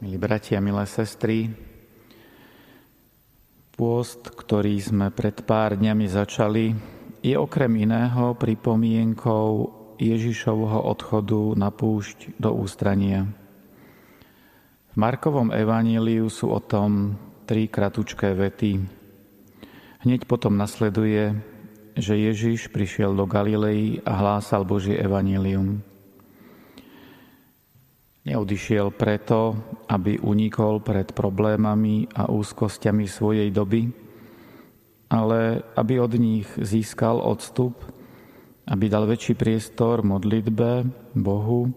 Milí bratia, milé sestry, pôst, ktorý sme pred pár dňami začali, je okrem iného pripomienkou Ježišovho odchodu na púšť do ústrania. V Markovom evaníliu sú o tom tri kratučké vety. Hneď potom nasleduje, že Ježiš prišiel do Galilei a hlásal Božie evanílium. Neodišiel preto, aby unikol pred problémami a úzkosťami svojej doby, ale aby od nich získal odstup, aby dal väčší priestor modlitbe Bohu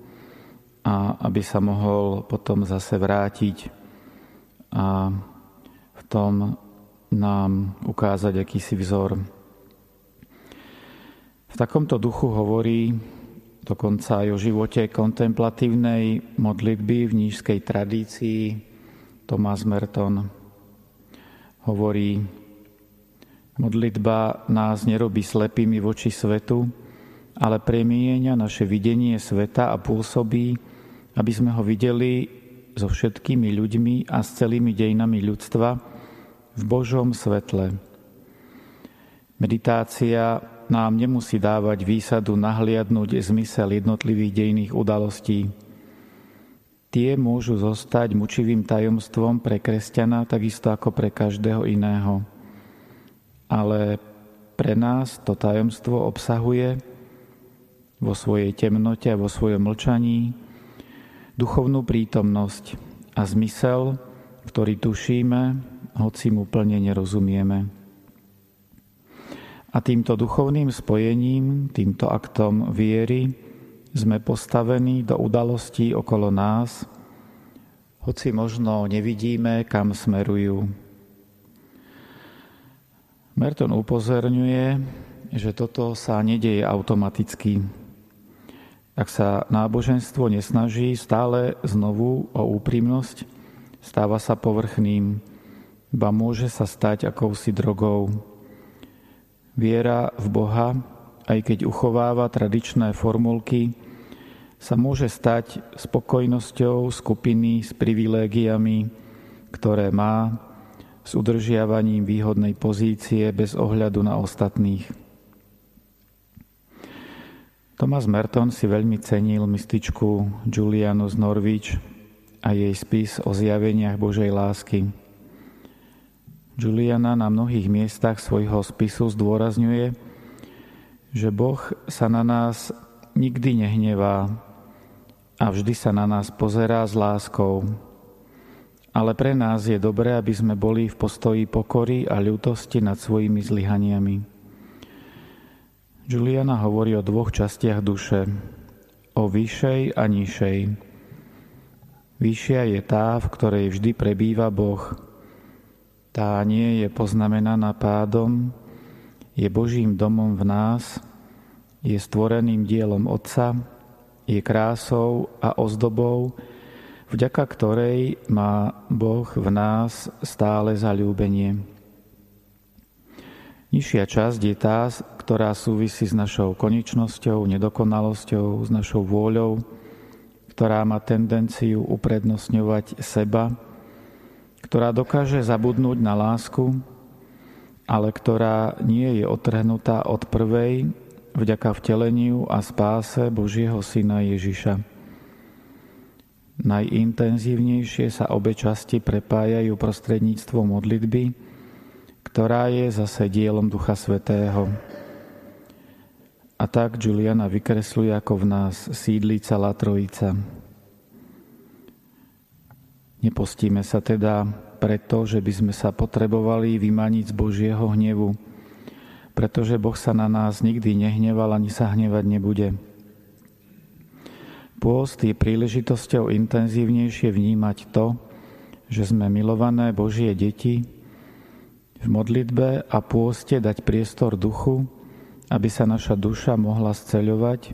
a aby sa mohol potom zase vrátiť a v tom nám ukázať akýsi vzor. V takomto duchu hovorí dokonca aj o živote kontemplatívnej modlitby v nížskej tradícii Tomás Merton hovorí, modlitba nás nerobí slepými voči svetu, ale premienia naše videnie sveta a pôsobí, aby sme ho videli so všetkými ľuďmi a s celými dejinami ľudstva v Božom svetle. Meditácia nám nemusí dávať výsadu nahliadnúť zmysel jednotlivých dejných udalostí. Tie môžu zostať mučivým tajomstvom pre kresťana, takisto ako pre každého iného. Ale pre nás to tajomstvo obsahuje vo svojej temnote a vo svojom mlčaní duchovnú prítomnosť a zmysel, ktorý tušíme, hoci mu plne nerozumieme. A týmto duchovným spojením, týmto aktom viery sme postavení do udalostí okolo nás, hoci možno nevidíme, kam smerujú. Merton upozorňuje, že toto sa nedieje automaticky. Ak sa náboženstvo nesnaží stále znovu o úprimnosť, stáva sa povrchným, ba môže sa stať akousi drogou. Viera v Boha, aj keď uchováva tradičné formulky, sa môže stať spokojnosťou skupiny s privilégiami, ktoré má, s udržiavaním výhodnej pozície bez ohľadu na ostatných. Thomas Merton si veľmi cenil mystičku Julianu z Norwich a jej spis o zjaveniach Božej lásky. Juliana na mnohých miestach svojho spisu zdôrazňuje, že Boh sa na nás nikdy nehnevá a vždy sa na nás pozerá s láskou. Ale pre nás je dobré, aby sme boli v postoji pokory a ľútosti nad svojimi zlyhaniami. Juliana hovorí o dvoch častiach duše, o vyššej a nižšej. Vyššia je tá, v ktorej vždy prebýva Boh, tá nie je poznamenaná pádom, je Božím domom v nás, je stvoreným dielom Otca, je krásou a ozdobou, vďaka ktorej má Boh v nás stále zalúbenie. Nižšia časť je tá, ktorá súvisí s našou konečnosťou, nedokonalosťou, s našou vôľou, ktorá má tendenciu uprednostňovať seba, ktorá dokáže zabudnúť na lásku, ale ktorá nie je otrhnutá od prvej vďaka vteleniu a spáse Božieho Syna Ježiša. Najintenzívnejšie sa obe časti prepájajú prostredníctvom modlitby, ktorá je zase dielom Ducha Svetého. A tak Juliana vykresluje, ako v nás sídli celá Trojica. Nepostíme sa teda preto, že by sme sa potrebovali vymaniť z Božieho hnevu, pretože Boh sa na nás nikdy nehneval ani sa hnevať nebude. Pôst je príležitosťou intenzívnejšie vnímať to, že sme milované Božie deti, v modlitbe a pôste dať priestor duchu, aby sa naša duša mohla sceľovať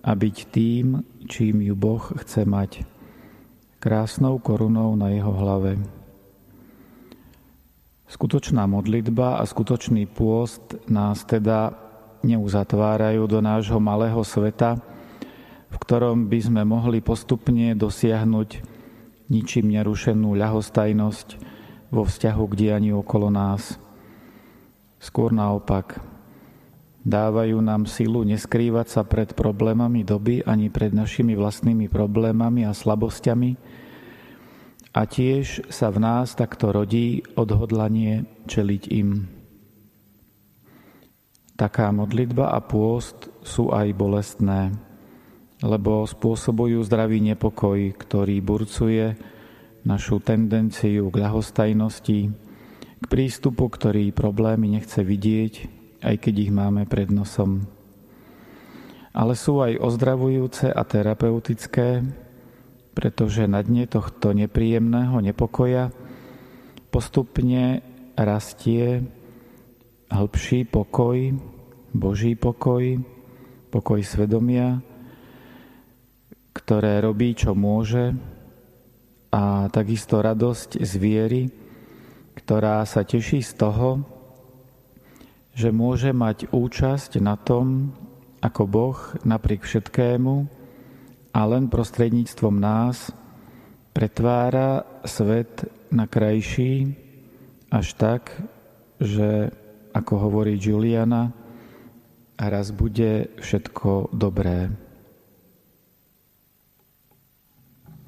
a byť tým, čím ju Boh chce mať krásnou korunou na jeho hlave. Skutočná modlitba a skutočný pôst nás teda neuzatvárajú do nášho malého sveta, v ktorom by sme mohli postupne dosiahnuť ničím nerušenú ľahostajnosť vo vzťahu k dianiu okolo nás. Skôr naopak, dávajú nám silu neskrývať sa pred problémami doby ani pred našimi vlastnými problémami a slabosťami a tiež sa v nás takto rodí odhodlanie čeliť im. Taká modlitba a pôst sú aj bolestné, lebo spôsobujú zdravý nepokoj, ktorý burcuje našu tendenciu k ľahostajnosti, k prístupu, ktorý problémy nechce vidieť, aj keď ich máme pred nosom. Ale sú aj ozdravujúce a terapeutické, pretože na dne tohto nepríjemného nepokoja postupne rastie hĺbší pokoj, Boží pokoj, pokoj svedomia, ktoré robí, čo môže, a takisto radosť z viery, ktorá sa teší z toho, že môže mať účasť na tom, ako Boh napriek všetkému a len prostredníctvom nás pretvára svet na krajší až tak, že ako hovorí Juliana, raz bude všetko dobré.